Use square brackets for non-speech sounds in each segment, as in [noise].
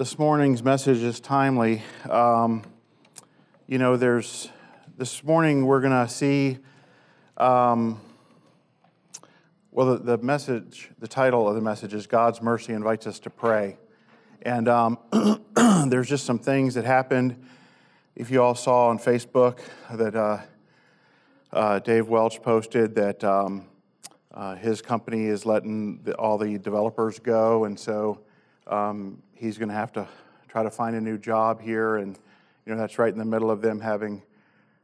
this morning's message is timely. Um, you know, there's this morning we're going to see, um, well, the, the, message, the title of the message is God's Mercy Invites Us to Pray. And um, [clears throat] there's just some things that happened. If you all saw on Facebook that uh, uh, Dave Welch posted that um, uh, his company is letting the, all the developers go, and so um, he's going to have to try to find a new job here. And you know that's right in the middle of them having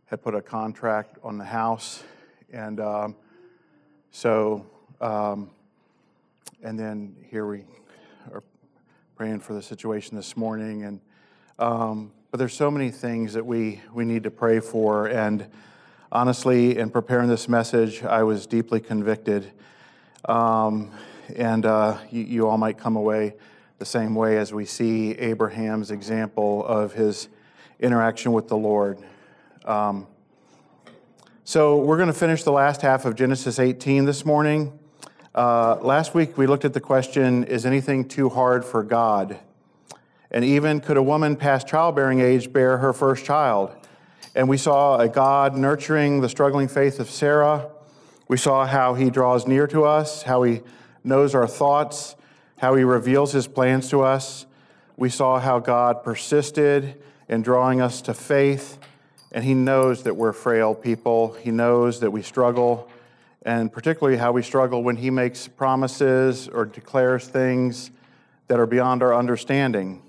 had put a contract on the house, and um, so um, and then here we are praying for the situation this morning, and um, but there's so many things that we we need to pray for and honestly, in preparing this message, I was deeply convicted. Um, and uh, you, you, all might come away the same way as we see Abraham's example of his interaction with the Lord. Um, so, we're going to finish the last half of Genesis 18 this morning. Uh, last week, we looked at the question Is anything too hard for God? And even could a woman past childbearing age bear her first child? And we saw a God nurturing the struggling faith of Sarah. We saw how he draws near to us, how he knows our thoughts, how he reveals his plans to us. We saw how God persisted in drawing us to faith, and he knows that we're frail people. He knows that we struggle, and particularly how we struggle when he makes promises or declares things that are beyond our understanding.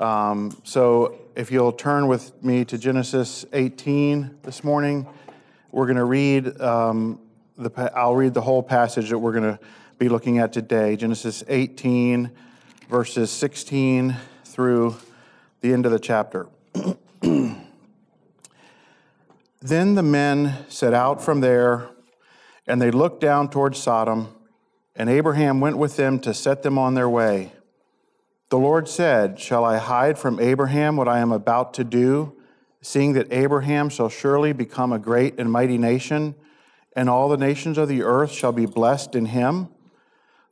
Um, so if you'll turn with me to Genesis 18 this morning, we're going to read um, the. I'll read the whole passage that we're going to be looking at today. Genesis 18, verses 16 through the end of the chapter. [clears throat] then the men set out from there, and they looked down toward Sodom, and Abraham went with them to set them on their way. The Lord said, Shall I hide from Abraham what I am about to do, seeing that Abraham shall surely become a great and mighty nation, and all the nations of the earth shall be blessed in him?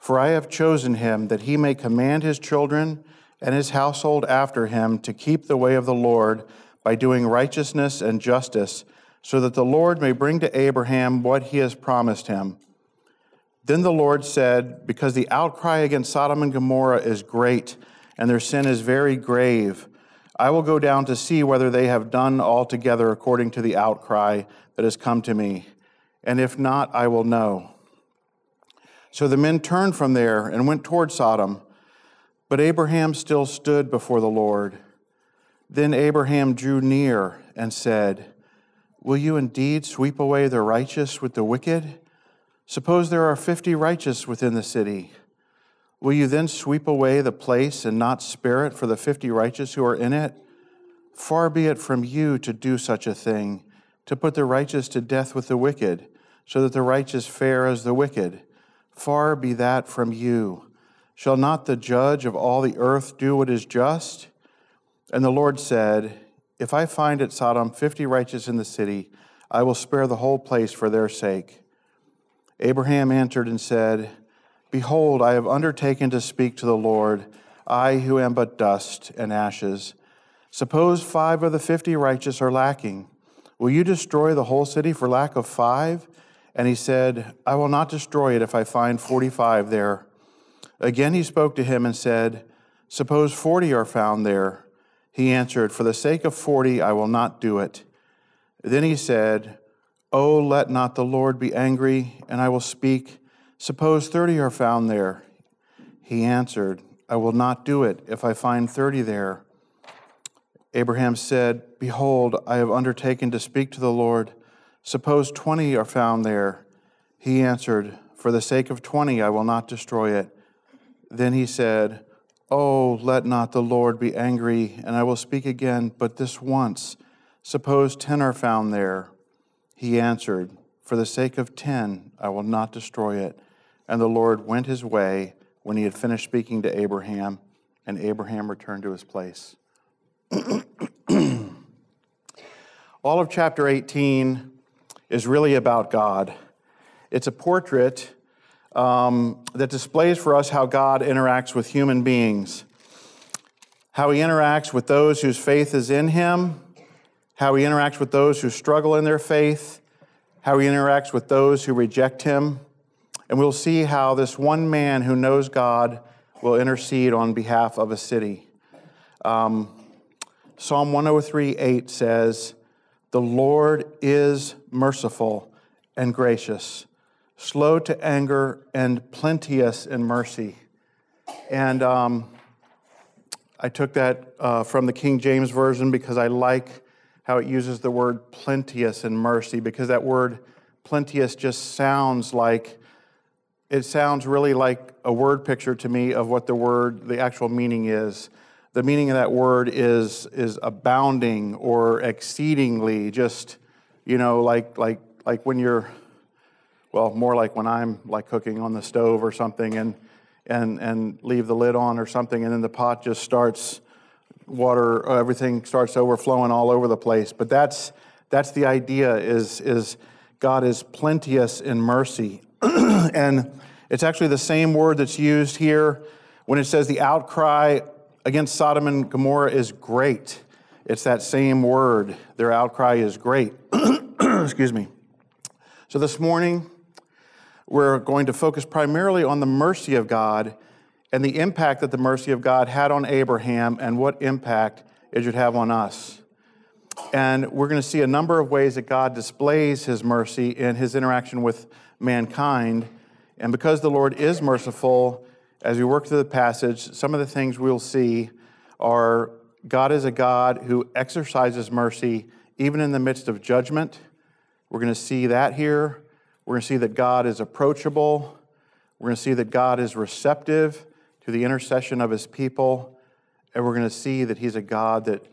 For I have chosen him that he may command his children and his household after him to keep the way of the Lord by doing righteousness and justice, so that the Lord may bring to Abraham what he has promised him. Then the Lord said, Because the outcry against Sodom and Gomorrah is great, and their sin is very grave, I will go down to see whether they have done altogether according to the outcry that has come to me. And if not, I will know. So the men turned from there and went toward Sodom. But Abraham still stood before the Lord. Then Abraham drew near and said, Will you indeed sweep away the righteous with the wicked? Suppose there are fifty righteous within the city. Will you then sweep away the place and not spare it for the fifty righteous who are in it? Far be it from you to do such a thing, to put the righteous to death with the wicked, so that the righteous fare as the wicked. Far be that from you. Shall not the judge of all the earth do what is just? And the Lord said, If I find at Sodom fifty righteous in the city, I will spare the whole place for their sake. Abraham answered and said, Behold, I have undertaken to speak to the Lord, I who am but dust and ashes. Suppose five of the fifty righteous are lacking. Will you destroy the whole city for lack of five? And he said, I will not destroy it if I find forty five there. Again he spoke to him and said, Suppose forty are found there. He answered, For the sake of forty, I will not do it. Then he said, Oh, let not the Lord be angry, and I will speak. Suppose thirty are found there. He answered, I will not do it if I find thirty there. Abraham said, Behold, I have undertaken to speak to the Lord. Suppose twenty are found there. He answered, For the sake of twenty, I will not destroy it. Then he said, Oh, let not the Lord be angry, and I will speak again, but this once. Suppose ten are found there. He answered, For the sake of ten, I will not destroy it. And the Lord went his way when he had finished speaking to Abraham, and Abraham returned to his place. [clears throat] All of chapter 18 is really about God. It's a portrait um, that displays for us how God interacts with human beings. how he interacts with those whose faith is in him, how he interacts with those who struggle in their faith, how he interacts with those who reject him. And we'll see how this one man who knows God will intercede on behalf of a city. Um, Psalm 103 8 says, The Lord is merciful and gracious, slow to anger, and plenteous in mercy. And um, I took that uh, from the King James Version because I like how it uses the word plenteous in mercy, because that word plenteous just sounds like it sounds really like a word picture to me of what the word, the actual meaning is. The meaning of that word is, is abounding or exceedingly, just, you know, like, like, like when you're, well, more like when I'm like cooking on the stove or something and, and, and leave the lid on or something, and then the pot just starts, water, uh, everything starts overflowing all over the place. But that's, that's the idea is, is God is plenteous in mercy. [clears throat] and it's actually the same word that's used here when it says the outcry against Sodom and Gomorrah is great. It's that same word. Their outcry is great. [clears throat] Excuse me. So this morning, we're going to focus primarily on the mercy of God and the impact that the mercy of God had on Abraham and what impact it should have on us. And we're going to see a number of ways that God displays his mercy in his interaction with mankind. And because the Lord is merciful, as we work through the passage, some of the things we'll see are God is a God who exercises mercy even in the midst of judgment. We're going to see that here. We're going to see that God is approachable. We're going to see that God is receptive to the intercession of his people. And we're going to see that he's a God that,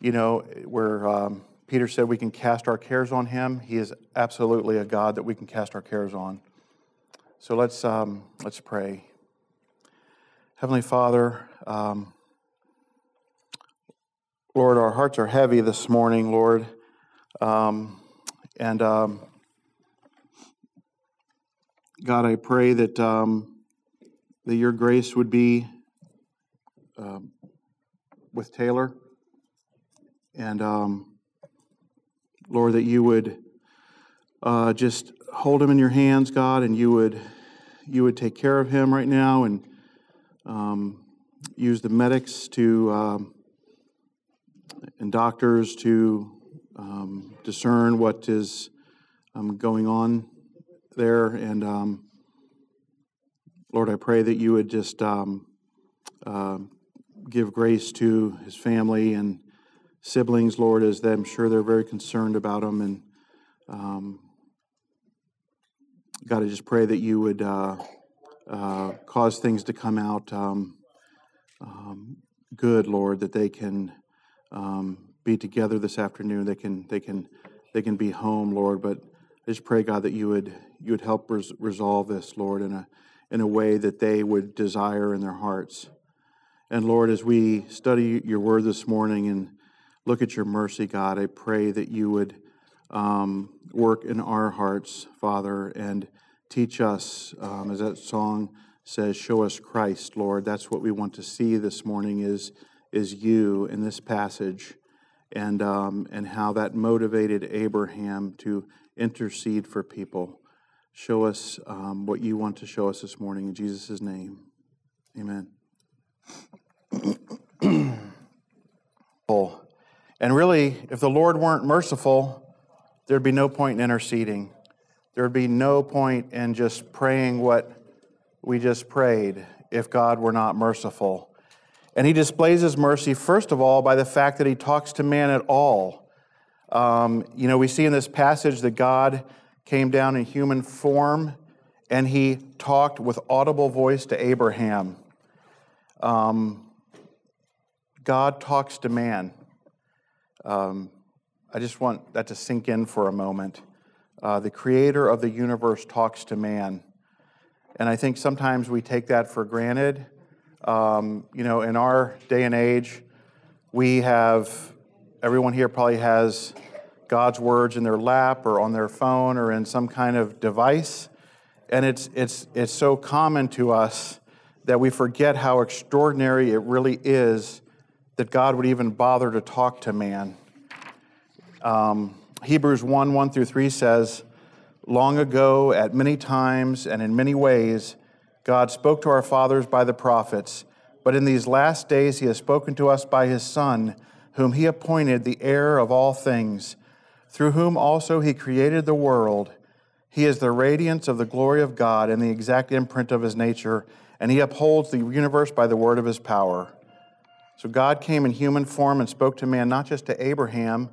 you know, where um, Peter said we can cast our cares on him, he is absolutely a God that we can cast our cares on. So let's, um, let's pray. Heavenly Father, um, Lord, our hearts are heavy this morning, Lord. Um, and um, God, I pray that, um, that your grace would be um, with Taylor. And um, Lord, that you would uh, just hold him in your hands, God, and you would you would take care of him right now and um, use the medics to um, and doctors to um, discern what is um, going on there. And um, Lord, I pray that you would just um, uh, give grace to his family and siblings, Lord, as I'm sure they're very concerned about him. And God, I just pray that you would uh, uh, cause things to come out um, um, good, Lord, that they can um, be together this afternoon. They can, they can, they can be home, Lord. But I just pray, God, that you would, you would help res- resolve this, Lord, in a, in a way that they would desire in their hearts. And Lord, as we study your word this morning and look at your mercy, God, I pray that you would um, work in our hearts, Father, and teach us, um, as that song says, show us Christ, Lord. That's what we want to see this morning is, is you in this passage and, um, and how that motivated Abraham to intercede for people. Show us um, what you want to show us this morning in Jesus' name. Amen. [clears throat] and really, if the Lord weren't merciful, there'd be no point in interceding. There would be no point in just praying what we just prayed if God were not merciful. And he displays his mercy, first of all, by the fact that he talks to man at all. Um, you know, we see in this passage that God came down in human form and he talked with audible voice to Abraham. Um, God talks to man. Um, I just want that to sink in for a moment. Uh, the creator of the universe talks to man. And I think sometimes we take that for granted. Um, you know, in our day and age, we have, everyone here probably has God's words in their lap or on their phone or in some kind of device. And it's, it's, it's so common to us that we forget how extraordinary it really is that God would even bother to talk to man. Um, Hebrews 1 1 through 3 says, Long ago, at many times and in many ways, God spoke to our fathers by the prophets, but in these last days he has spoken to us by his Son, whom he appointed the heir of all things, through whom also he created the world. He is the radiance of the glory of God and the exact imprint of his nature, and he upholds the universe by the word of his power. So God came in human form and spoke to man, not just to Abraham,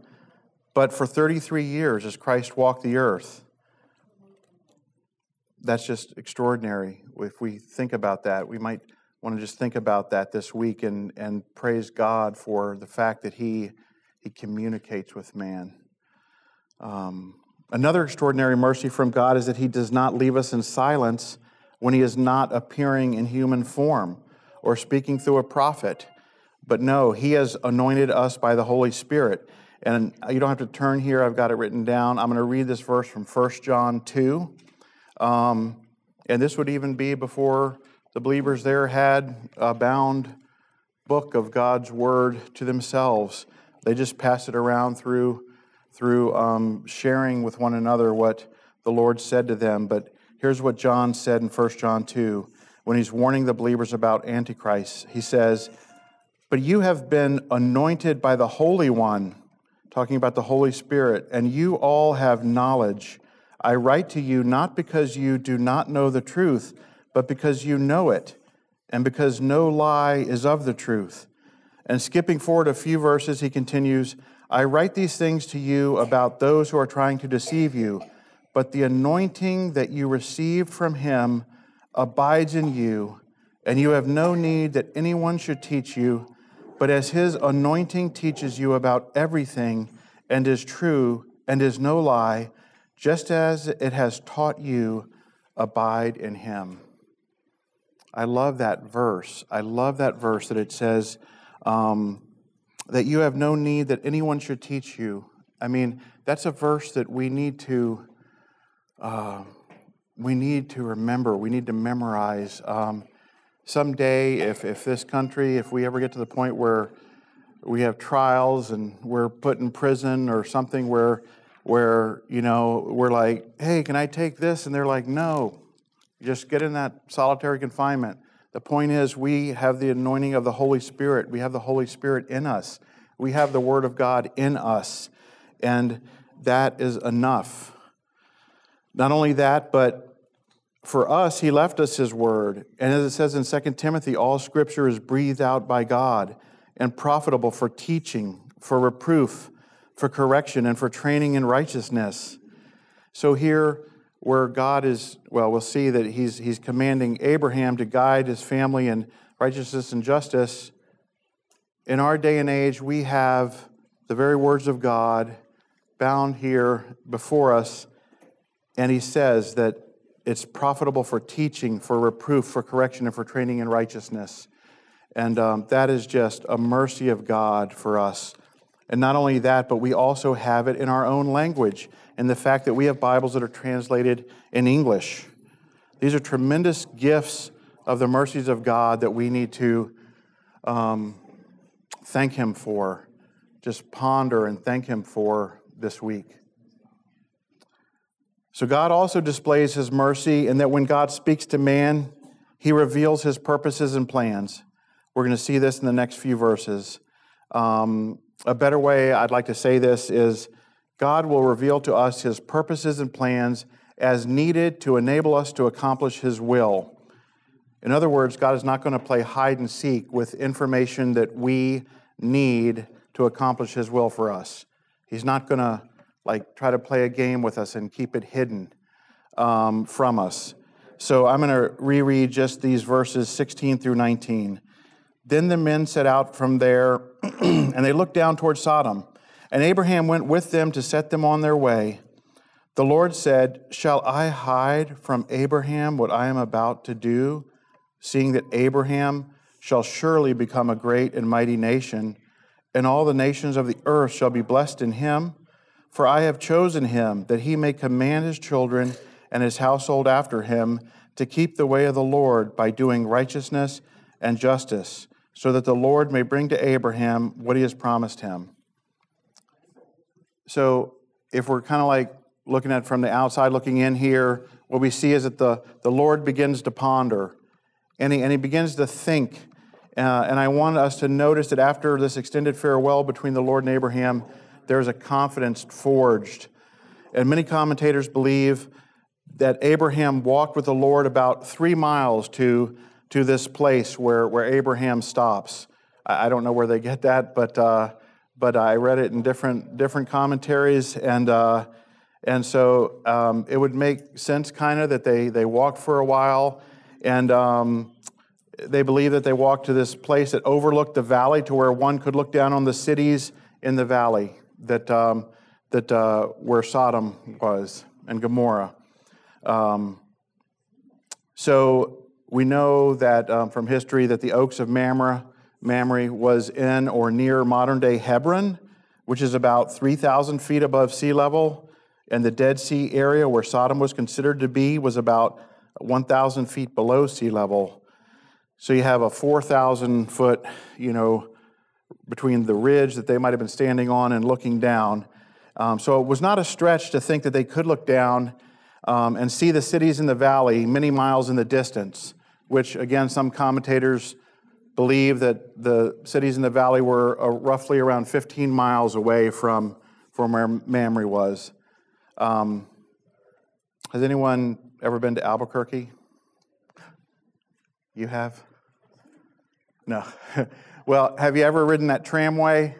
but for 33 years as Christ walked the earth that's just extraordinary. If we think about that, we might want to just think about that this week and, and praise God for the fact that He, he communicates with man. Um, another extraordinary mercy from God is that He does not leave us in silence when He is not appearing in human form or speaking through a prophet. But no, He has anointed us by the Holy Spirit. And you don't have to turn here, I've got it written down. I'm going to read this verse from 1 John 2. Um, and this would even be before the believers there had a bound book of God's word to themselves. They just passed it around through, through um, sharing with one another what the Lord said to them. But here's what John said in 1 John 2 when he's warning the believers about Antichrist. He says, But you have been anointed by the Holy One, talking about the Holy Spirit, and you all have knowledge. I write to you not because you do not know the truth, but because you know it, and because no lie is of the truth. And skipping forward a few verses, he continues I write these things to you about those who are trying to deceive you, but the anointing that you received from him abides in you, and you have no need that anyone should teach you, but as his anointing teaches you about everything, and is true, and is no lie, just as it has taught you, abide in him. I love that verse. I love that verse that it says um, that you have no need that anyone should teach you. I mean, that's a verse that we need to uh, we need to remember. We need to memorize. Um, someday, if if this country, if we ever get to the point where we have trials and we're put in prison or something where where, you know, we're like, hey, can I take this? And they're like, no, just get in that solitary confinement. The point is, we have the anointing of the Holy Spirit. We have the Holy Spirit in us. We have the Word of God in us. And that is enough. Not only that, but for us, He left us His Word. And as it says in 2 Timothy, all Scripture is breathed out by God and profitable for teaching, for reproof, for correction and for training in righteousness. So here, where God is, well, we'll see that he's, he's commanding Abraham to guide his family in righteousness and justice. In our day and age, we have the very words of God bound here before us, and he says that it's profitable for teaching, for reproof, for correction, and for training in righteousness. And um, that is just a mercy of God for us. And not only that, but we also have it in our own language, and the fact that we have Bibles that are translated in English. These are tremendous gifts of the mercies of God that we need to um, thank Him for, just ponder and thank Him for this week. So, God also displays His mercy in that when God speaks to man, He reveals His purposes and plans. We're going to see this in the next few verses. Um, a better way I'd like to say this is God will reveal to us his purposes and plans as needed to enable us to accomplish his will. In other words, God is not going to play hide and seek with information that we need to accomplish his will for us. He's not going to like try to play a game with us and keep it hidden um, from us. So I'm going to reread just these verses 16 through 19. Then the men set out from there, [clears throat] and they looked down toward Sodom. And Abraham went with them to set them on their way. The Lord said, Shall I hide from Abraham what I am about to do, seeing that Abraham shall surely become a great and mighty nation, and all the nations of the earth shall be blessed in him? For I have chosen him that he may command his children and his household after him to keep the way of the Lord by doing righteousness and justice so that the Lord may bring to Abraham what he has promised him. So, if we're kind of like looking at from the outside looking in here, what we see is that the, the Lord begins to ponder and he, and he begins to think. Uh, and I want us to notice that after this extended farewell between the Lord and Abraham, there's a confidence forged. And many commentators believe that Abraham walked with the Lord about three miles to, to this place where, where Abraham stops. I, I don't know where they get that, but, uh, but I read it in different, different commentaries. And, uh, and so um, it would make sense kind of that they, they walked for a while. And um, they believe that they walked to this place that overlooked the valley to where one could look down on the cities in the valley that, um, that uh, where Sodom was and Gomorrah. Um, so we know that um, from history that the Oaks of Mamre, Mamre was in or near modern day Hebron, which is about 3,000 feet above sea level. And the Dead Sea area where Sodom was considered to be was about 1,000 feet below sea level. So you have a 4,000 foot, you know, between the ridge that they might have been standing on and looking down. Um, so it was not a stretch to think that they could look down um, and see the cities in the valley many miles in the distance, which, again, some commentators believe that the cities in the valley were uh, roughly around 15 miles away from, from where Mamre was. Um, has anyone ever been to Albuquerque? You have? No. [laughs] well, have you ever ridden that tramway?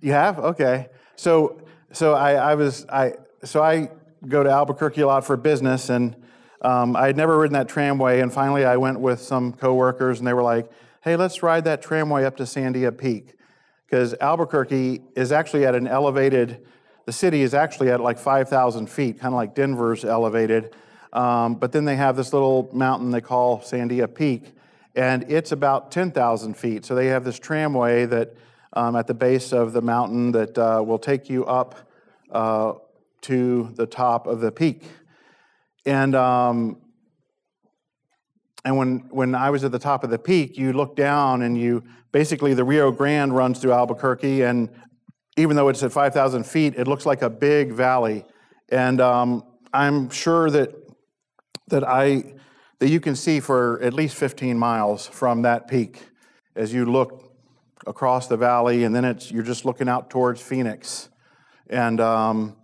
You have? Okay. So, so I, I was, I, so I go to Albuquerque a lot for business, and um, I had never ridden that tramway. And finally, I went with some coworkers, and they were like, "Hey, let's ride that tramway up to Sandia Peak," because Albuquerque is actually at an elevated. The city is actually at like 5,000 feet, kind of like Denver's elevated. Um, but then they have this little mountain they call Sandia Peak, and it's about 10,000 feet. So they have this tramway that um, at the base of the mountain that uh, will take you up uh, to the top of the peak. And um, and when when I was at the top of the peak, you look down and you basically the Rio Grande runs through Albuquerque, and even though it's at 5,000 feet, it looks like a big valley. And um, I'm sure that that I that you can see for at least 15 miles from that peak as you look across the valley, and then it's you're just looking out towards Phoenix, and um,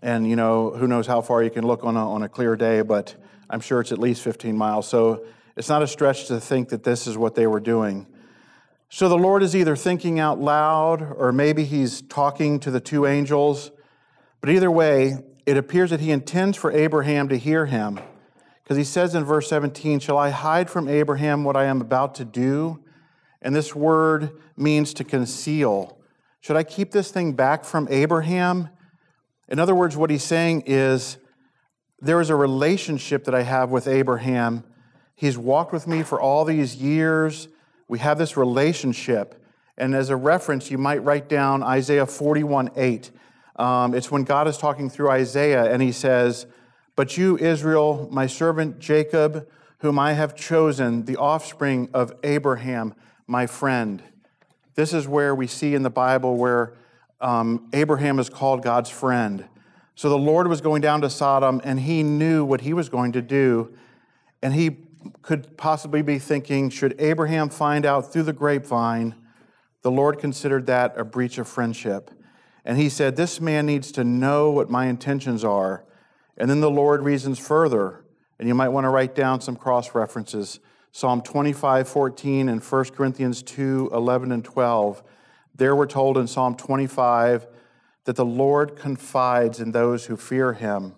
and you know who knows how far you can look on a, on a clear day, but I'm sure it's at least 15 miles. So it's not a stretch to think that this is what they were doing. So the Lord is either thinking out loud, or maybe He's talking to the two angels. But either way, it appears that He intends for Abraham to hear Him because he says in verse 17, Shall I hide from Abraham what I am about to do? And this word means to conceal. Should I keep this thing back from Abraham? In other words, what he's saying is, there is a relationship that I have with Abraham. He's walked with me for all these years. We have this relationship. And as a reference, you might write down Isaiah 41 8. Um, it's when God is talking through Isaiah and he says, but you, Israel, my servant Jacob, whom I have chosen, the offspring of Abraham, my friend. This is where we see in the Bible where um, Abraham is called God's friend. So the Lord was going down to Sodom and he knew what he was going to do. And he could possibly be thinking, should Abraham find out through the grapevine? The Lord considered that a breach of friendship. And he said, This man needs to know what my intentions are. And then the Lord reasons further, and you might want to write down some cross references Psalm 25, 14, and 1 Corinthians 2, 11, and 12. There we're told in Psalm 25 that the Lord confides in those who fear him.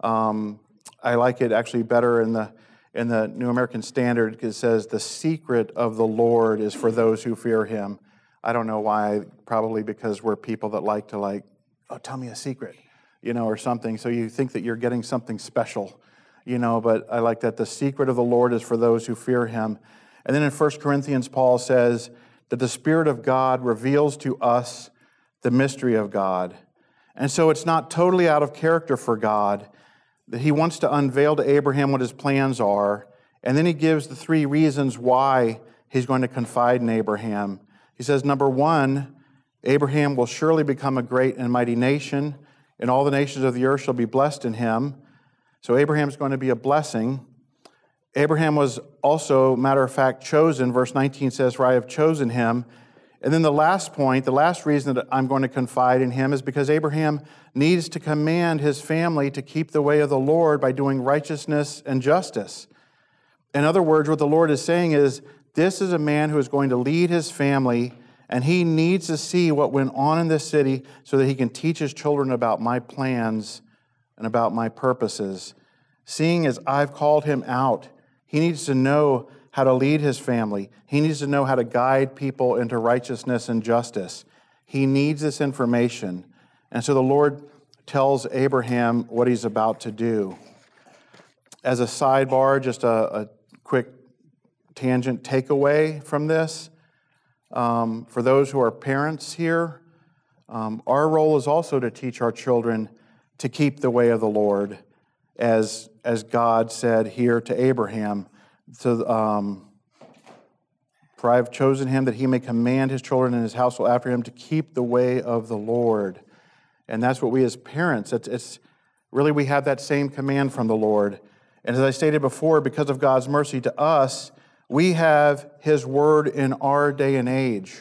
Um, I like it actually better in the in the New American Standard because it says the secret of the Lord is for those who fear him. I don't know why, probably because we're people that like to like, oh, tell me a secret you know, or something. So you think that you're getting something special, you know, but I like that the secret of the Lord is for those who fear him. And then in 1 Corinthians, Paul says that the Spirit of God reveals to us the mystery of God. And so it's not totally out of character for God that he wants to unveil to Abraham what his plans are. And then he gives the three reasons why he's going to confide in Abraham. He says, number one, Abraham will surely become a great and mighty nation, and all the nations of the earth shall be blessed in him. So Abraham's going to be a blessing. Abraham was also, matter of fact, chosen. Verse 19 says, For I have chosen him. And then the last point, the last reason that I'm going to confide in him is because Abraham needs to command his family to keep the way of the Lord by doing righteousness and justice. In other words, what the Lord is saying is, this is a man who is going to lead his family, and he needs to see what went on in this city so that he can teach his children about my plans and about my purposes. Seeing as I've called him out, he needs to know how to lead his family. He needs to know how to guide people into righteousness and justice. He needs this information. And so the Lord tells Abraham what he's about to do. As a sidebar, just a, a quick tangent takeaway from this. Um, for those who are parents here, um, our role is also to teach our children to keep the way of the Lord, as, as God said here to Abraham. So, um, for I have chosen him that he may command his children and his household after him to keep the way of the Lord. And that's what we as parents, it's, it's really we have that same command from the Lord. And as I stated before, because of God's mercy to us, we have his word in our day and age.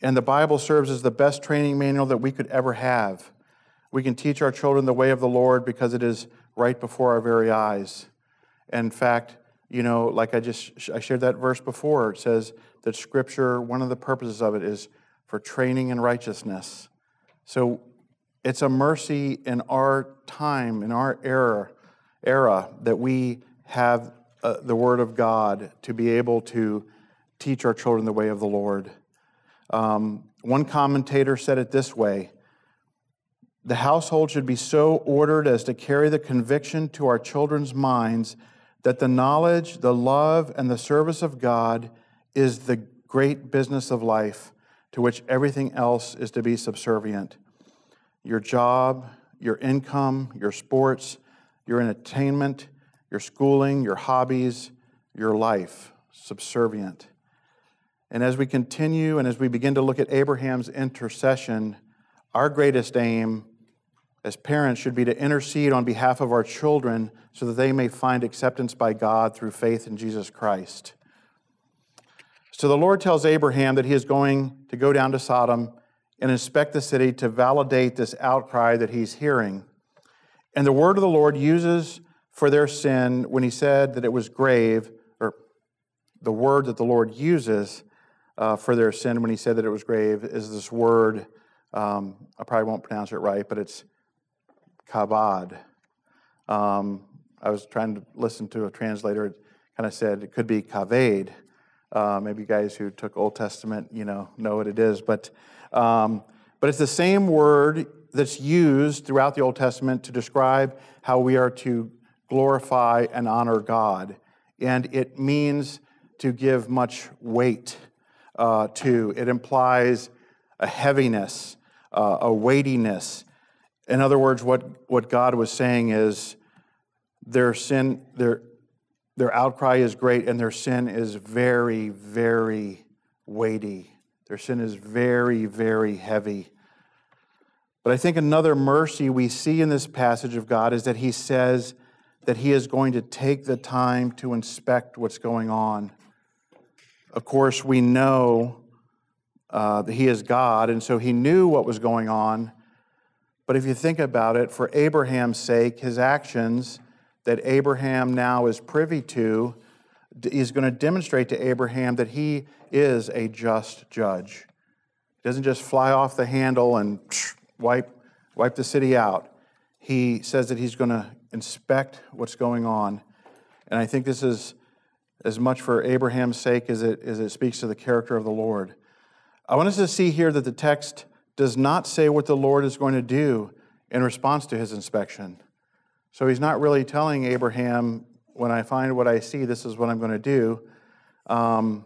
And the Bible serves as the best training manual that we could ever have. We can teach our children the way of the Lord because it is right before our very eyes. In fact, you know, like I just I shared that verse before. It says that Scripture, one of the purposes of it is for training in righteousness. So it's a mercy in our time, in our era, era that we have uh, the Word of God to be able to teach our children the way of the Lord. Um, one commentator said it this way The household should be so ordered as to carry the conviction to our children's minds that the knowledge, the love, and the service of God is the great business of life to which everything else is to be subservient. Your job, your income, your sports, your entertainment, your schooling, your hobbies, your life, subservient. And as we continue and as we begin to look at Abraham's intercession, our greatest aim as parents should be to intercede on behalf of our children so that they may find acceptance by God through faith in Jesus Christ. So the Lord tells Abraham that he is going to go down to Sodom and inspect the city to validate this outcry that he's hearing. And the word of the Lord uses for their sin when he said that it was grave, or the word that the Lord uses uh, for their sin when he said that it was grave is this word. Um, I probably won't pronounce it right, but it's kabad. Um, I was trying to listen to a translator. Kind of said it could be kaved. Uh, maybe you guys who took Old Testament, you know, know what it is. But, um, but it's the same word that's used throughout the Old Testament to describe how we are to glorify and honor God. And it means to give much weight uh, to. It implies a heaviness, uh, a weightiness, in other words, what, what God was saying is their sin, their, their outcry is great, and their sin is very, very weighty. Their sin is very, very heavy. But I think another mercy we see in this passage of God is that He says that He is going to take the time to inspect what's going on. Of course, we know uh, that He is God, and so He knew what was going on. But if you think about it, for Abraham's sake, his actions that Abraham now is privy to is going to demonstrate to Abraham that he is a just judge. He doesn't just fly off the handle and wipe, wipe the city out. He says that he's going to inspect what's going on. And I think this is as much for Abraham's sake as it, as it speaks to the character of the Lord. I want us to see here that the text does not say what the Lord is going to do in response to his inspection. So he's not really telling Abraham, when I find what I see, this is what I'm going to do. Um,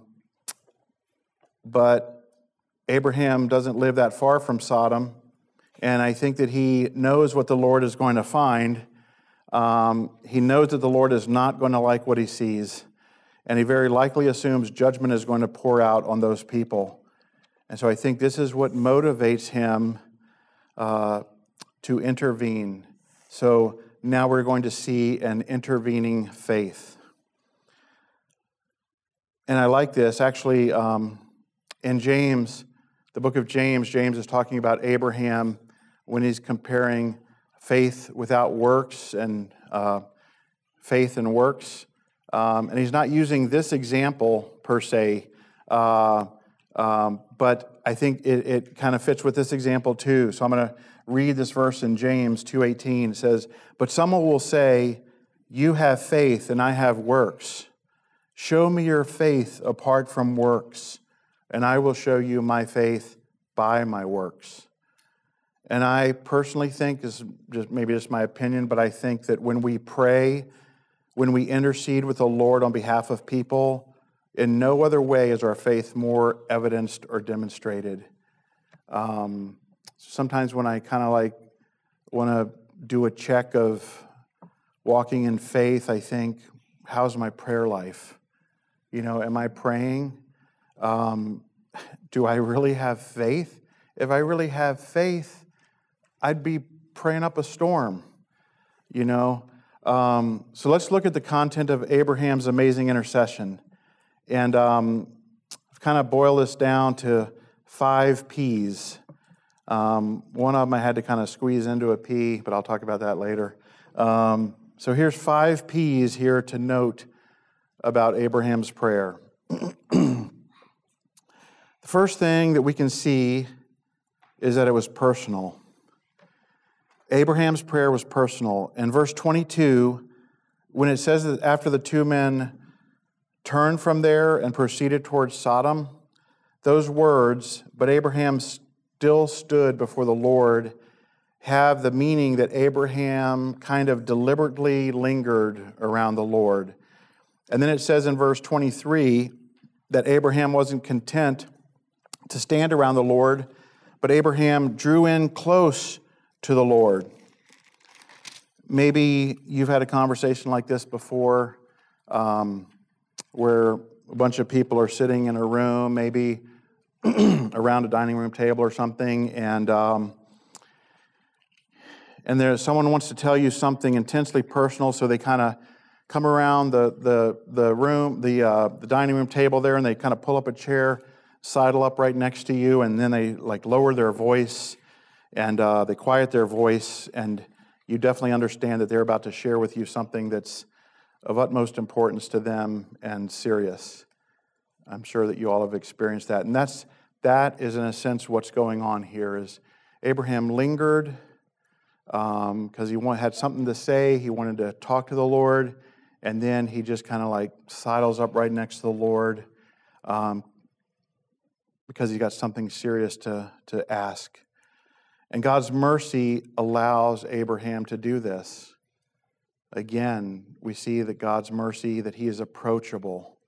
but Abraham doesn't live that far from Sodom, and I think that he knows what the Lord is going to find. Um, he knows that the Lord is not going to like what he sees. and he very likely assumes judgment is going to pour out on those people. And so I think this is what motivates him uh, to intervene. So now we're going to see an intervening faith. And I like this. Actually, um, in James, the book of James, James is talking about Abraham when he's comparing faith without works and uh, faith and works. Um, and he's not using this example per se, uh, um, but I think it, it kind of fits with this example too. So I'm going to read this verse in James 2:18. It says, "But someone will say, "You have faith, and I have works. Show me your faith apart from works, and I will show you my faith by my works." And I personally think, is just maybe just my opinion, but I think that when we pray when we intercede with the Lord on behalf of people, in no other way is our faith more evidenced or demonstrated. Um, sometimes when I kind of like want to do a check of walking in faith, I think, how's my prayer life? You know, am I praying? Um, do I really have faith? If I really have faith, I'd be praying up a storm. You know, um, so let's look at the content of Abraham's amazing intercession. And um, I've kind of boiled this down to five P's. Um, one of them I had to kind of squeeze into a P, but I'll talk about that later. Um, so here's five P's here to note about Abraham's prayer. [clears throat] the first thing that we can see is that it was personal. Abraham's prayer was personal. In verse 22, when it says that after the two men turned from there and proceeded towards Sodom, those words, but Abraham still stood before the Lord, have the meaning that Abraham kind of deliberately lingered around the Lord. And then it says in verse 23 that Abraham wasn't content to stand around the Lord, but Abraham drew in close to the Lord. Maybe you've had a conversation like this before um, where a bunch of people are sitting in a room, maybe [clears throat] around a dining room table or something, and um, and there's someone wants to tell you something intensely personal, so they kind of come around the, the, the room, the, uh, the dining room table there, and they kind of pull up a chair, sidle up right next to you, and then they like lower their voice and uh, they quiet their voice, and you definitely understand that they're about to share with you something that's of utmost importance to them and serious. I'm sure that you all have experienced that, and that's that is in a sense what's going on here. Is Abraham lingered because um, he had something to say, he wanted to talk to the Lord, and then he just kind of like sidles up right next to the Lord um, because he's got something serious to to ask. And God's mercy allows Abraham to do this. Again, we see that God's mercy, that he is approachable.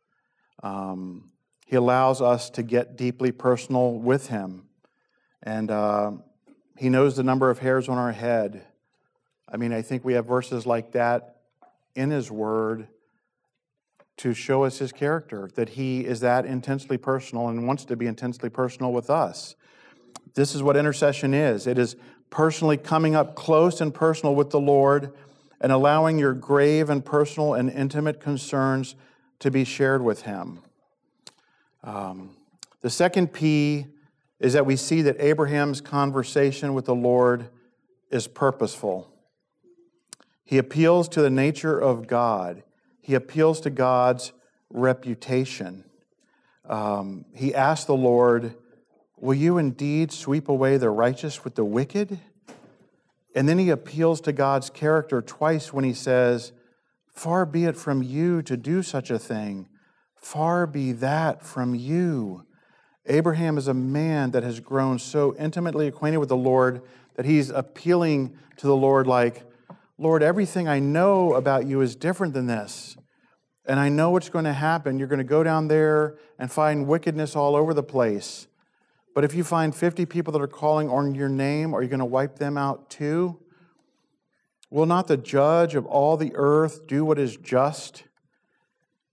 Um, he allows us to get deeply personal with him. And uh, he knows the number of hairs on our head. I mean, I think we have verses like that in his word to show us his character, that he is that intensely personal and wants to be intensely personal with us. This is what intercession is it is personally coming up close and personal with the Lord and allowing your grave and personal and intimate concerns to be shared with Him. Um, the second P is that we see that Abraham's conversation with the Lord is purposeful. He appeals to the nature of God, he appeals to God's reputation. Um, he asks the Lord Will you indeed sweep away the righteous with the wicked? And then he appeals to God's character twice when he says, Far be it from you to do such a thing. Far be that from you. Abraham is a man that has grown so intimately acquainted with the Lord that he's appealing to the Lord like, Lord, everything I know about you is different than this. And I know what's going to happen. You're going to go down there and find wickedness all over the place. But if you find 50 people that are calling on your name, are you going to wipe them out too? Will not the judge of all the earth do what is just?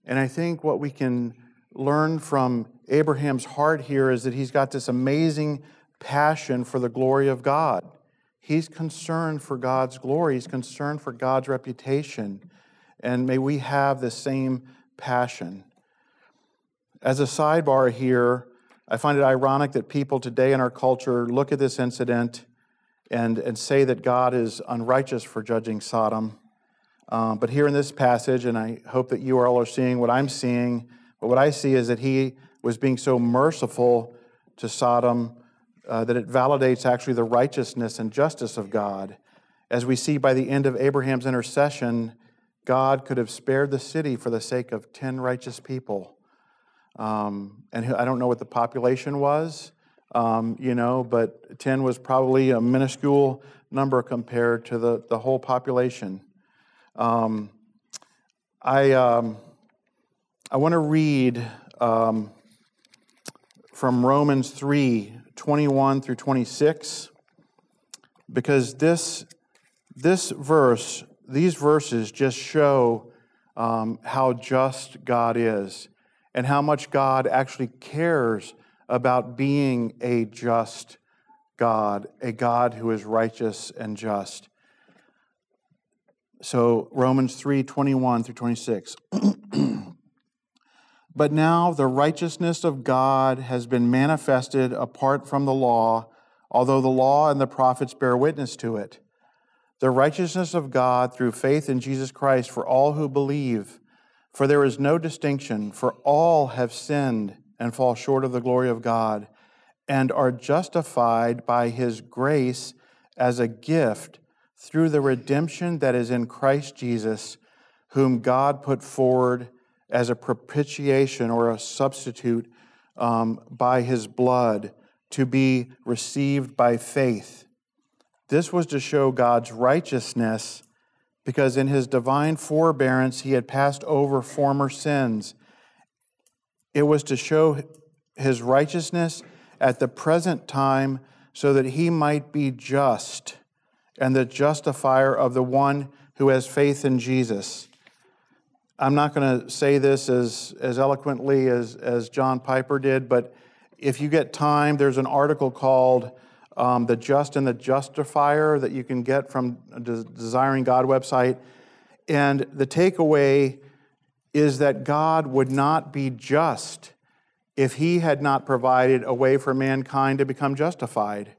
And I think what we can learn from Abraham's heart here is that he's got this amazing passion for the glory of God. He's concerned for God's glory, he's concerned for God's reputation. And may we have the same passion. As a sidebar here, I find it ironic that people today in our culture look at this incident and, and say that God is unrighteous for judging Sodom. Um, but here in this passage, and I hope that you all are seeing what I'm seeing, but what I see is that he was being so merciful to Sodom uh, that it validates actually the righteousness and justice of God. As we see by the end of Abraham's intercession, God could have spared the city for the sake of 10 righteous people. Um, and I don't know what the population was, um, you know, but 10 was probably a minuscule number compared to the, the whole population. Um, I, um, I want to read um, from Romans 3 21 through 26, because this, this verse, these verses just show um, how just God is and how much God actually cares about being a just God, a God who is righteous and just. So Romans 3 21 through 26. [clears throat] but now the righteousness of God has been manifested apart from the law, although the law and the prophets bear witness to it. The righteousness of God through faith in Jesus Christ for all who believe. For there is no distinction, for all have sinned and fall short of the glory of God, and are justified by his grace as a gift through the redemption that is in Christ Jesus, whom God put forward as a propitiation or a substitute um, by his blood to be received by faith. This was to show God's righteousness because in his divine forbearance he had passed over former sins it was to show his righteousness at the present time so that he might be just and the justifier of the one who has faith in Jesus. I'm not going to say this as, as eloquently as, as John Piper did, but if you get time, there's an article called um, The Just and the Justifier that you can get from the Desiring God website. And the takeaway is that God would not be just if he had not provided a way for mankind to become justified.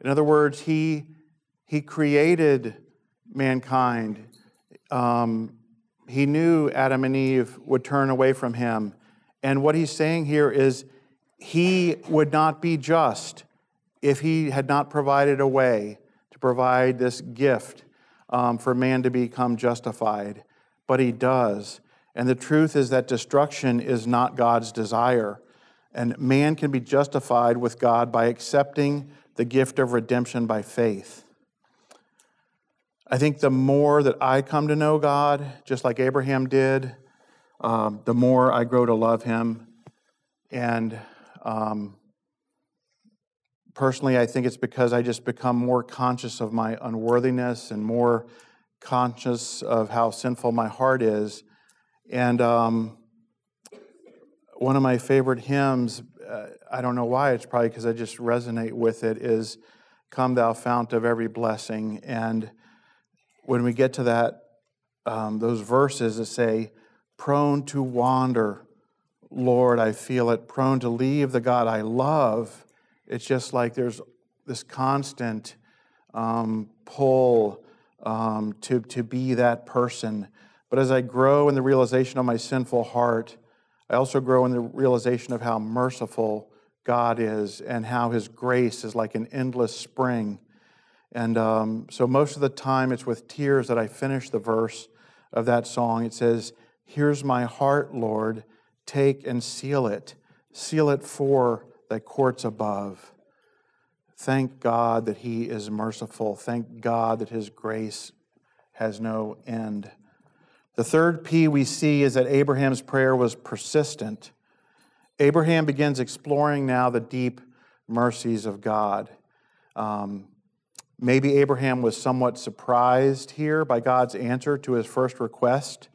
In other words, he, he created mankind. Um, he knew Adam and Eve would turn away from him. And what he's saying here is he would not be just if he had not provided a way to provide this gift um, for man to become justified. But he does. And the truth is that destruction is not God's desire. And man can be justified with God by accepting the gift of redemption by faith. I think the more that I come to know God, just like Abraham did, um, the more I grow to love him. And um, personally, I think it's because I just become more conscious of my unworthiness and more conscious of how sinful my heart is and um, one of my favorite hymns, uh, I don't know why, it's probably because I just resonate with it, is Come, thou fount of every blessing. And when we get to that, um, those verses that say, prone to wander, Lord, I feel it, prone to leave the God I love, it's just like there's this constant um, pull um, to, to be that person but as I grow in the realization of my sinful heart, I also grow in the realization of how merciful God is and how His grace is like an endless spring. And um, so, most of the time, it's with tears that I finish the verse of that song. It says, Here's my heart, Lord, take and seal it, seal it for thy courts above. Thank God that He is merciful. Thank God that His grace has no end. The third P we see is that Abraham's prayer was persistent. Abraham begins exploring now the deep mercies of God. Um, maybe Abraham was somewhat surprised here by God's answer to his first request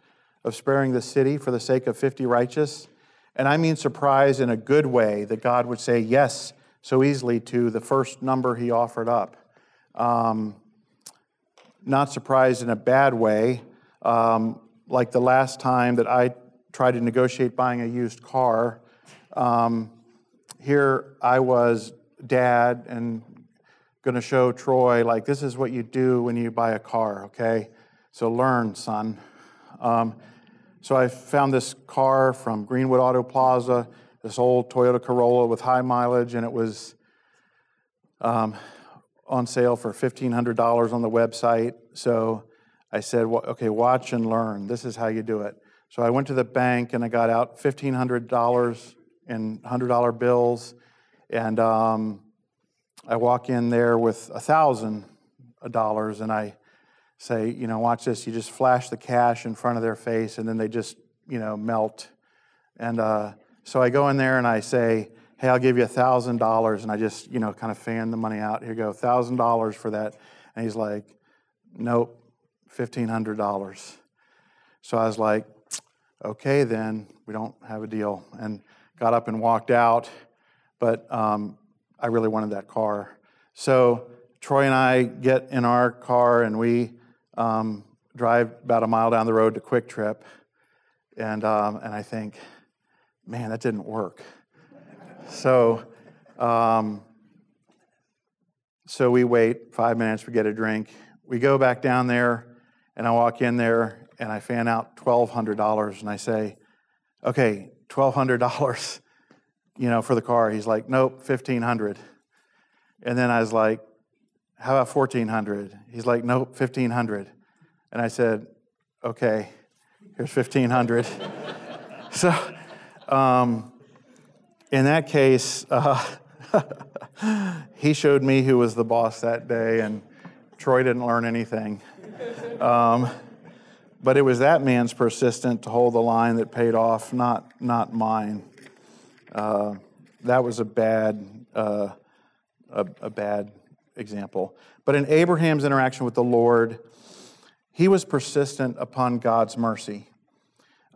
of sparing the city for the sake of 50 righteous? And I mean surprise in a good way that God would say yes so easily to the first number he offered up. Um, not surprised in a bad way, um, like the last time that I tried to negotiate buying a used car. Um, here I was, dad, and going to show Troy, like, this is what you do when you buy a car, okay? So learn, son. Um, so I found this car from Greenwood Auto Plaza, this old Toyota Corolla with high mileage, and it was um, on sale for $1,500 on the website. So I said, okay, watch and learn. This is how you do it. So I went to the bank and I got out $1,500 in $100 bills. And um, I walk in there with $1,000 and I say, you know, watch this. You just flash the cash in front of their face and then they just, you know, melt. And uh, so I go in there and I say, hey, I'll give you a $1,000. And I just, you know, kind of fan the money out. Here you go, $1,000 for that. And he's like, nope, $1,500. So I was like, okay, then we don't have a deal. And got up and walked out. But um, I really wanted that car. So Troy and I get in our car and we um, drive about a mile down the road to QuikTrip, and um, and I think, man, that didn't work. so, um, so we wait five minutes. We get a drink. We go back down there, and I walk in there and I fan out twelve hundred dollars, and I say, okay, twelve hundred dollars, you know, for the car. He's like, nope, fifteen hundred. And then I was like, how about 1400 He's like, Nope, 1500 And I said, Okay, here's 1500 [laughs] So, um, in that case, uh, [laughs] he showed me who was the boss that day, and Troy didn't learn anything. Um, but it was that man's persistence to hold the line that paid off, not, not mine. Uh, that was a bad, uh, a, a bad example. But in Abraham's interaction with the Lord, he was persistent upon God's mercy.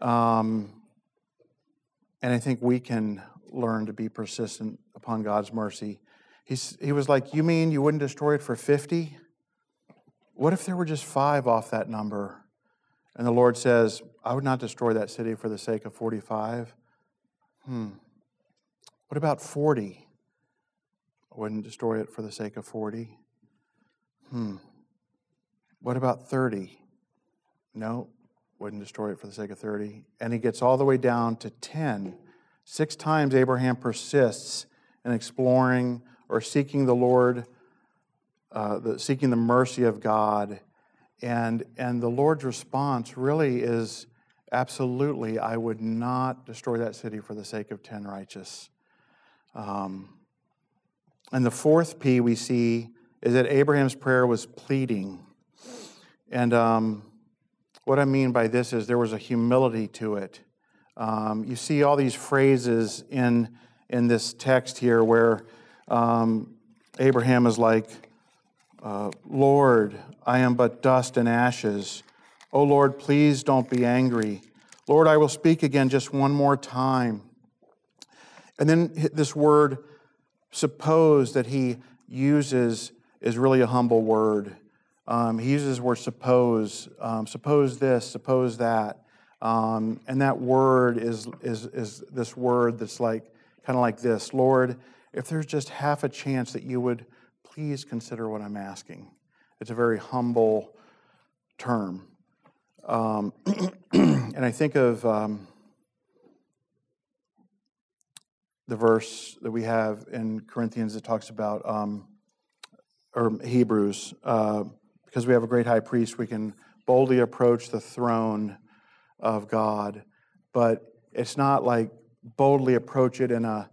Um, and I think we can learn to be persistent upon God's mercy. He's, he was like, You mean you wouldn't destroy it for 50? What if there were just five off that number? And the Lord says, I would not destroy that city for the sake of 45. Hmm. What about 40? I wouldn't destroy it for the sake of 40. Hmm. What about 30? No, wouldn't destroy it for the sake of 30. And he gets all the way down to 10. Six times Abraham persists in exploring or seeking the Lord, uh, the, seeking the mercy of God. And, and the Lord's response really is absolutely, I would not destroy that city for the sake of 10 righteous. Um, and the fourth P we see is that Abraham's prayer was pleading. And um, what I mean by this is there was a humility to it. Um, you see all these phrases in, in this text here where um, Abraham is like, uh, Lord, I am but dust and ashes. Oh Lord, please don't be angry. Lord, I will speak again just one more time. And then this word suppose that he uses is really a humble word. Um, he uses the word suppose, um, suppose this, suppose that. Um, and that word is, is, is this word that's like, kind of like this Lord, if there's just half a chance that you would please consider what I'm asking. It's a very humble term. Um, [clears throat] and I think of um, the verse that we have in Corinthians that talks about, um, or Hebrews, uh, because we have a great high priest, we can boldly approach the throne of God. But it's not like boldly approach it in a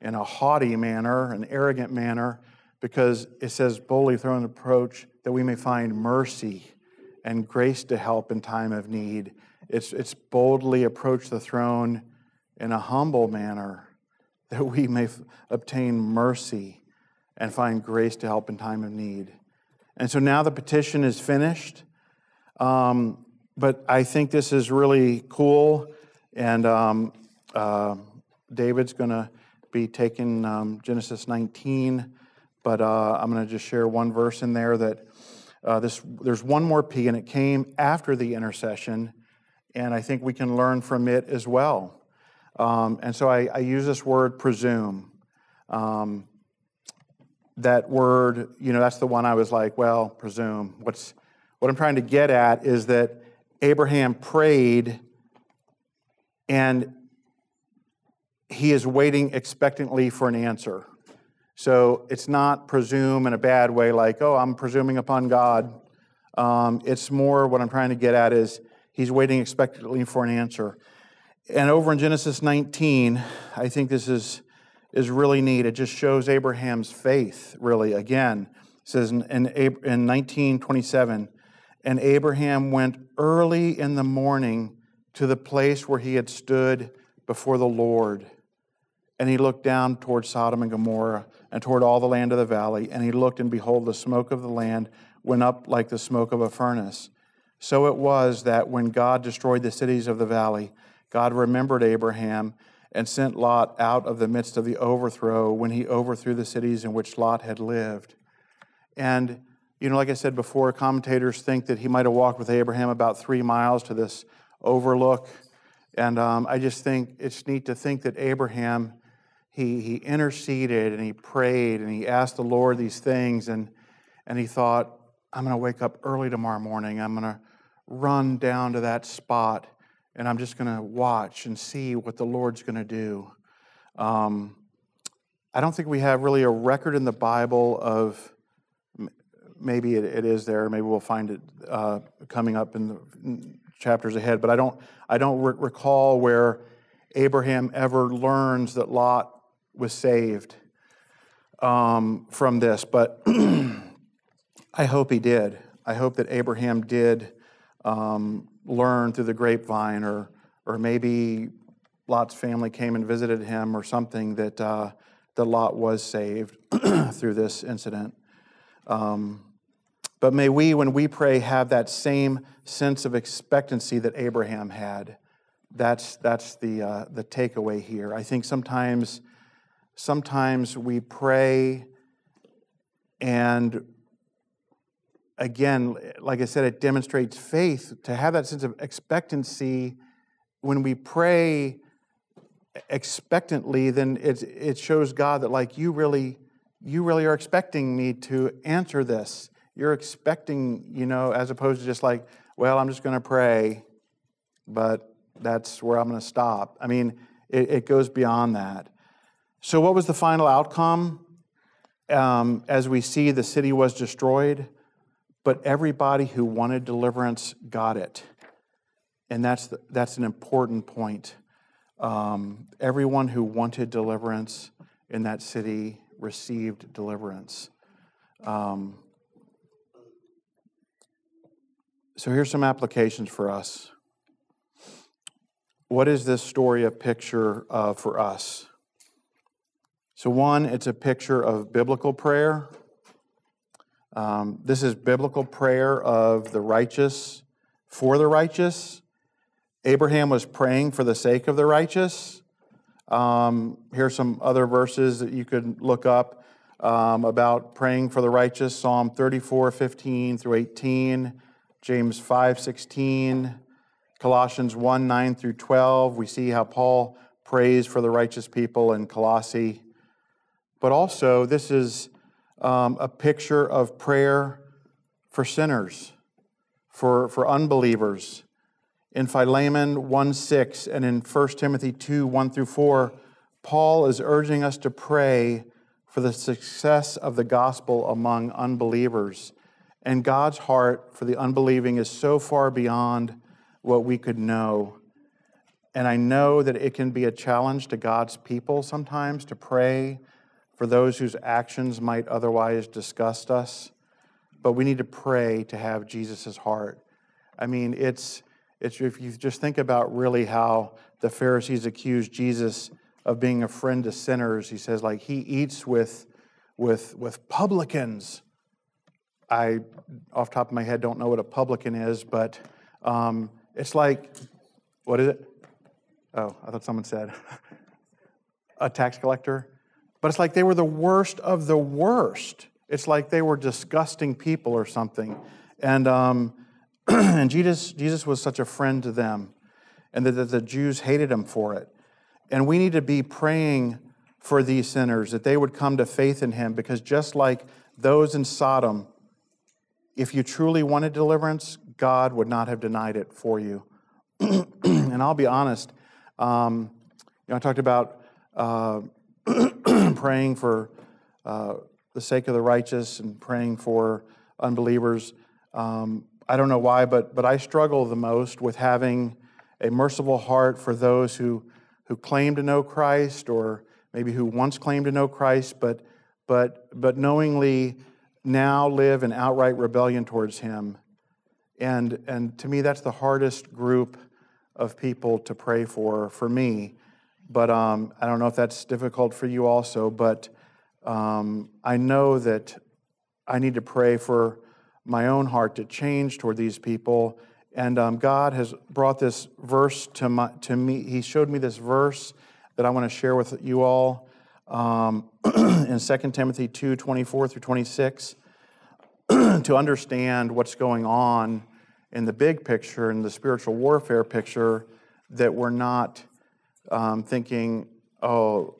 in a haughty manner, an arrogant manner, because it says boldly throne approach that we may find mercy and grace to help in time of need. It's, it's boldly approach the throne in a humble manner that we may f- obtain mercy and find grace to help in time of need. And so now the petition is finished. Um, but I think this is really cool, and um, uh, David's going to be taking um, Genesis 19, but uh, I'm going to just share one verse in there that uh, this, there's one more P, and it came after the intercession, and I think we can learn from it as well. Um, and so I, I, use this word presume. Um, that word, you know, that's the one I was like, well, presume. What's what I'm trying to get at is that Abraham prayed and he is waiting expectantly for an answer. So it's not presume in a bad way, like, oh, I'm presuming upon God. Um, it's more what I'm trying to get at is he's waiting expectantly for an answer. And over in Genesis 19, I think this is, is really neat. It just shows Abraham's faith, really. Again, it says in, in, in 1927, and Abraham went early in the morning to the place where he had stood before the Lord. And he looked down toward Sodom and Gomorrah and toward all the land of the valley. And he looked, and behold, the smoke of the land went up like the smoke of a furnace. So it was that when God destroyed the cities of the valley, God remembered Abraham and sent Lot out of the midst of the overthrow when he overthrew the cities in which Lot had lived. And, you know, like I said before, commentators think that he might have walked with Abraham about three miles to this overlook. And um, I just think it's neat to think that Abraham he, he interceded and he prayed and he asked the Lord these things. And, and he thought, I'm going to wake up early tomorrow morning. I'm going to run down to that spot and I'm just going to watch and see what the Lord's going to do. Um, I don't think we have really a record in the Bible of maybe it, it is there. Maybe we'll find it uh, coming up in the chapters ahead. But I don't I don't re- recall where Abraham ever learns that Lot was saved um, from this, but [clears throat] I hope he did. I hope that Abraham did um, learn through the grapevine, or or maybe Lot's family came and visited him, or something that uh, that Lot was saved [clears throat] through this incident. Um, but may we, when we pray, have that same sense of expectancy that Abraham had. That's that's the uh, the takeaway here. I think sometimes sometimes we pray and again like i said it demonstrates faith to have that sense of expectancy. When we pray expectantly then it, it shows god that like you really you really are expecting me to answer this. You're expecting you know as opposed to just like well i'm just going to pray but that's where i'm going to stop. I mean it, it goes beyond that. So, what was the final outcome? Um, as we see, the city was destroyed, but everybody who wanted deliverance got it. And that's, the, that's an important point. Um, everyone who wanted deliverance in that city received deliverance. Um, so, here's some applications for us. What is this story a picture of for us? So, one, it's a picture of biblical prayer. Um, this is biblical prayer of the righteous for the righteous. Abraham was praying for the sake of the righteous. Um, here's some other verses that you could look up um, about praying for the righteous Psalm 34, 15 through 18, James 5, 16, Colossians 1, 9 through 12. We see how Paul prays for the righteous people in Colossae but also this is um, a picture of prayer for sinners, for, for unbelievers. In Philemon 1 6 and in 1 Timothy 2 1 through 4, Paul is urging us to pray for the success of the gospel among unbelievers. And God's heart for the unbelieving is so far beyond what we could know. And I know that it can be a challenge to God's people sometimes to pray for those whose actions might otherwise disgust us, but we need to pray to have Jesus' heart. I mean, it's, it's if you just think about really how the Pharisees accused Jesus of being a friend to sinners, he says, like, he eats with, with, with publicans. I, off top of my head, don't know what a publican is, but Um, it's like, what is it? Oh, I thought someone said [laughs] a tax collector. But it's like they were the worst of the worst. It's like they were disgusting people or something. And, um, [clears throat] and Jesus, Jesus was such a friend to them, and that the, the Jews hated him for it. And we need to be praying for these sinners, that they would come to faith in him, because just like those in Sodom, if you truly wanted deliverance, God would not have denied it for you. [clears throat] and I'll be honest, um, you know, I talked about uh, [clears throat] [clears throat] praying for uh, the sake of the righteous and praying for unbelievers. Um, I don't know why, but, but I struggle the most with having a merciful heart for those who, who claim to know Christ or maybe who once claimed to know Christ, but, but, but knowingly now live in outright rebellion towards Him. And, and to me, that's the hardest group of people to pray for, for me. But um, I don't know if that's difficult for you also, but um, I know that I need to pray for my own heart to change toward these people. And um, God has brought this verse to, my, to me. He showed me this verse that I want to share with you all um, [clears throat] in 2 Timothy 2 24 through 26 [clears throat] to understand what's going on in the big picture, in the spiritual warfare picture, that we're not um, thinking, oh,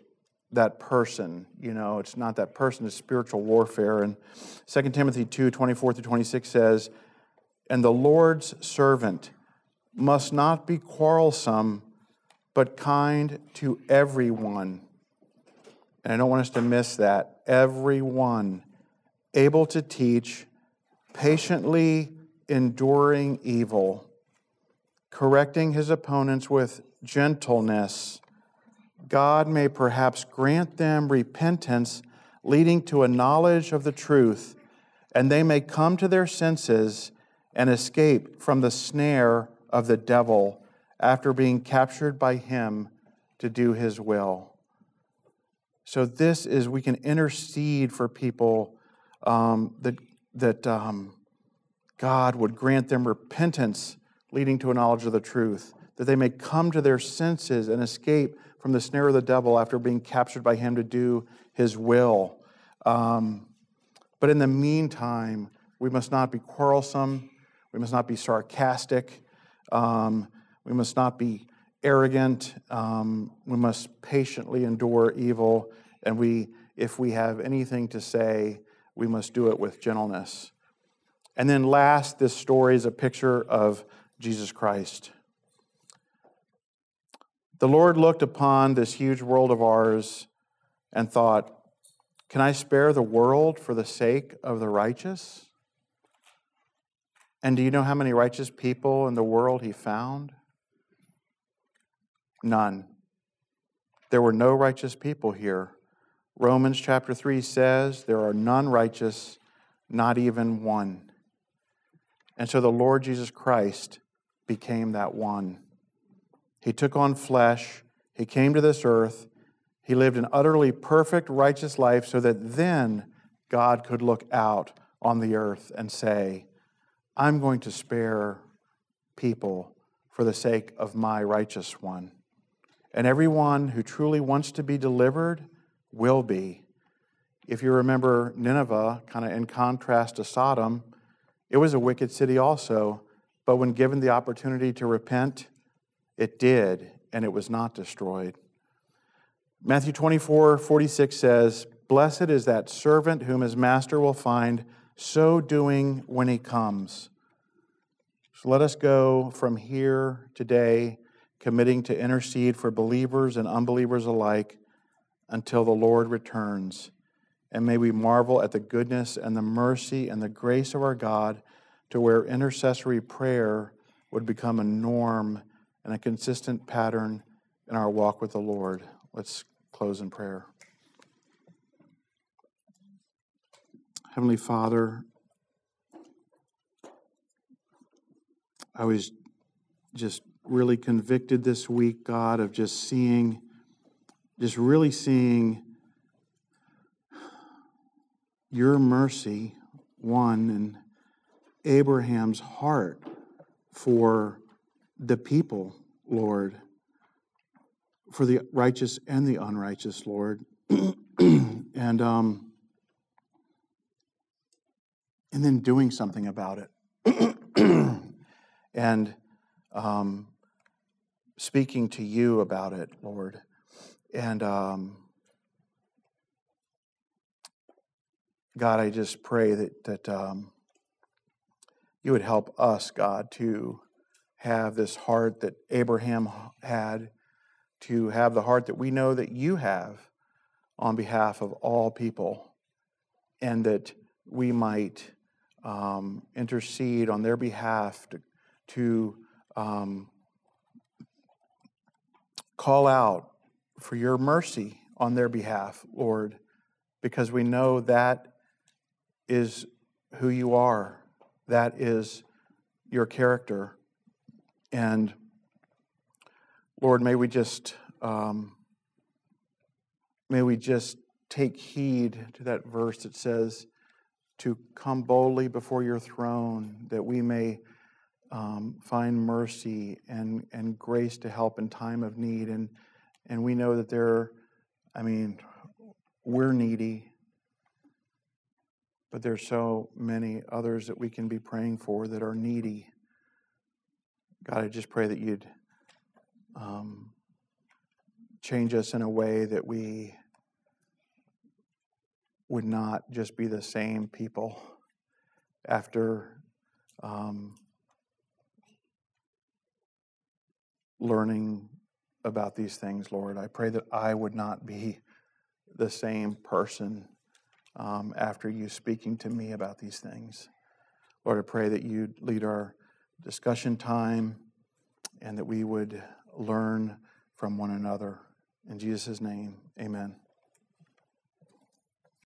that person. You know, it's not that person, it's spiritual warfare. And 2 Timothy 2 24 through 26 says, And the Lord's servant must not be quarrelsome but kind to everyone. And I don't want us to miss that. Everyone able to teach, patiently enduring evil, correcting his opponents with gentleness. God may perhaps grant them repentance leading to a knowledge of the truth, and they may come to their senses and escape from the snare of the devil after being captured by him to do his will. So, this is, we can intercede for people um, that, that um, God would grant them repentance leading to a knowledge of the truth, that they may come to their senses and escape from the snare of the devil after being captured by him to do his will. Um, but in the meantime, we must not be quarrelsome, we must not be sarcastic. Um, we must not be arrogant. Um, we must patiently endure evil. And we, if we have anything to say, we must do it with gentleness. And then, last, this story is a picture of Jesus Christ. The Lord looked upon this huge world of ours and thought, Can I spare the world for the sake of the righteous? And do you know how many righteous people in the world he found? None. There were no righteous people here. Romans chapter 3 says there are none righteous, not even one. And so the Lord Jesus Christ became that one. He took on flesh, he came to this earth, he lived an utterly perfect, righteous life so that then God could look out on the earth and say, I'm going to spare people for the sake of my righteous one. And everyone who truly wants to be delivered will be. If you remember Nineveh, kind of in contrast to Sodom, it was a wicked city also, but when given the opportunity to repent, it did, and it was not destroyed. Matthew 24, 46 says, Blessed is that servant whom his master will find so doing when he comes. So let us go from here today committing to intercede for believers and unbelievers alike until the Lord returns. And may we marvel at the goodness and the mercy and the grace of our God to where intercessory prayer would become a norm and a consistent pattern in our walk with the Lord. Let's close in prayer. Heavenly Father, I was just really convicted this week, God, of just seeing, just really seeing your mercy, one, and Abraham's heart for the people, Lord, for the righteous and the unrighteous, Lord. [clears throat] and um, and then doing something about it. [clears throat] and um, speaking to you about it, Lord. And um, God, I just pray that that um, you would help us, God, to have this heart that Abraham had, to have the heart that we know that you have on behalf of all people, and that we might um, intercede on their behalf to, to um, call out for your mercy on their behalf, Lord, because we know that is who you are, that is your character. And Lord, may we just um, may we just take heed to that verse that says to come boldly before your throne that we may um, find mercy and, and grace to help in time of need. And, and we know that there, I mean, we're needy, but there's so many others that we can be praying for that are needy. God, I just pray that you'd um, change us in a way that we would not just be the same people after um, learning about these things, Lord. I pray that I would not be the same person um, after you speaking to me about these things. Lord, I pray that you'd lead our discussion time and that we would learn from one another. In Jesus' name, amen.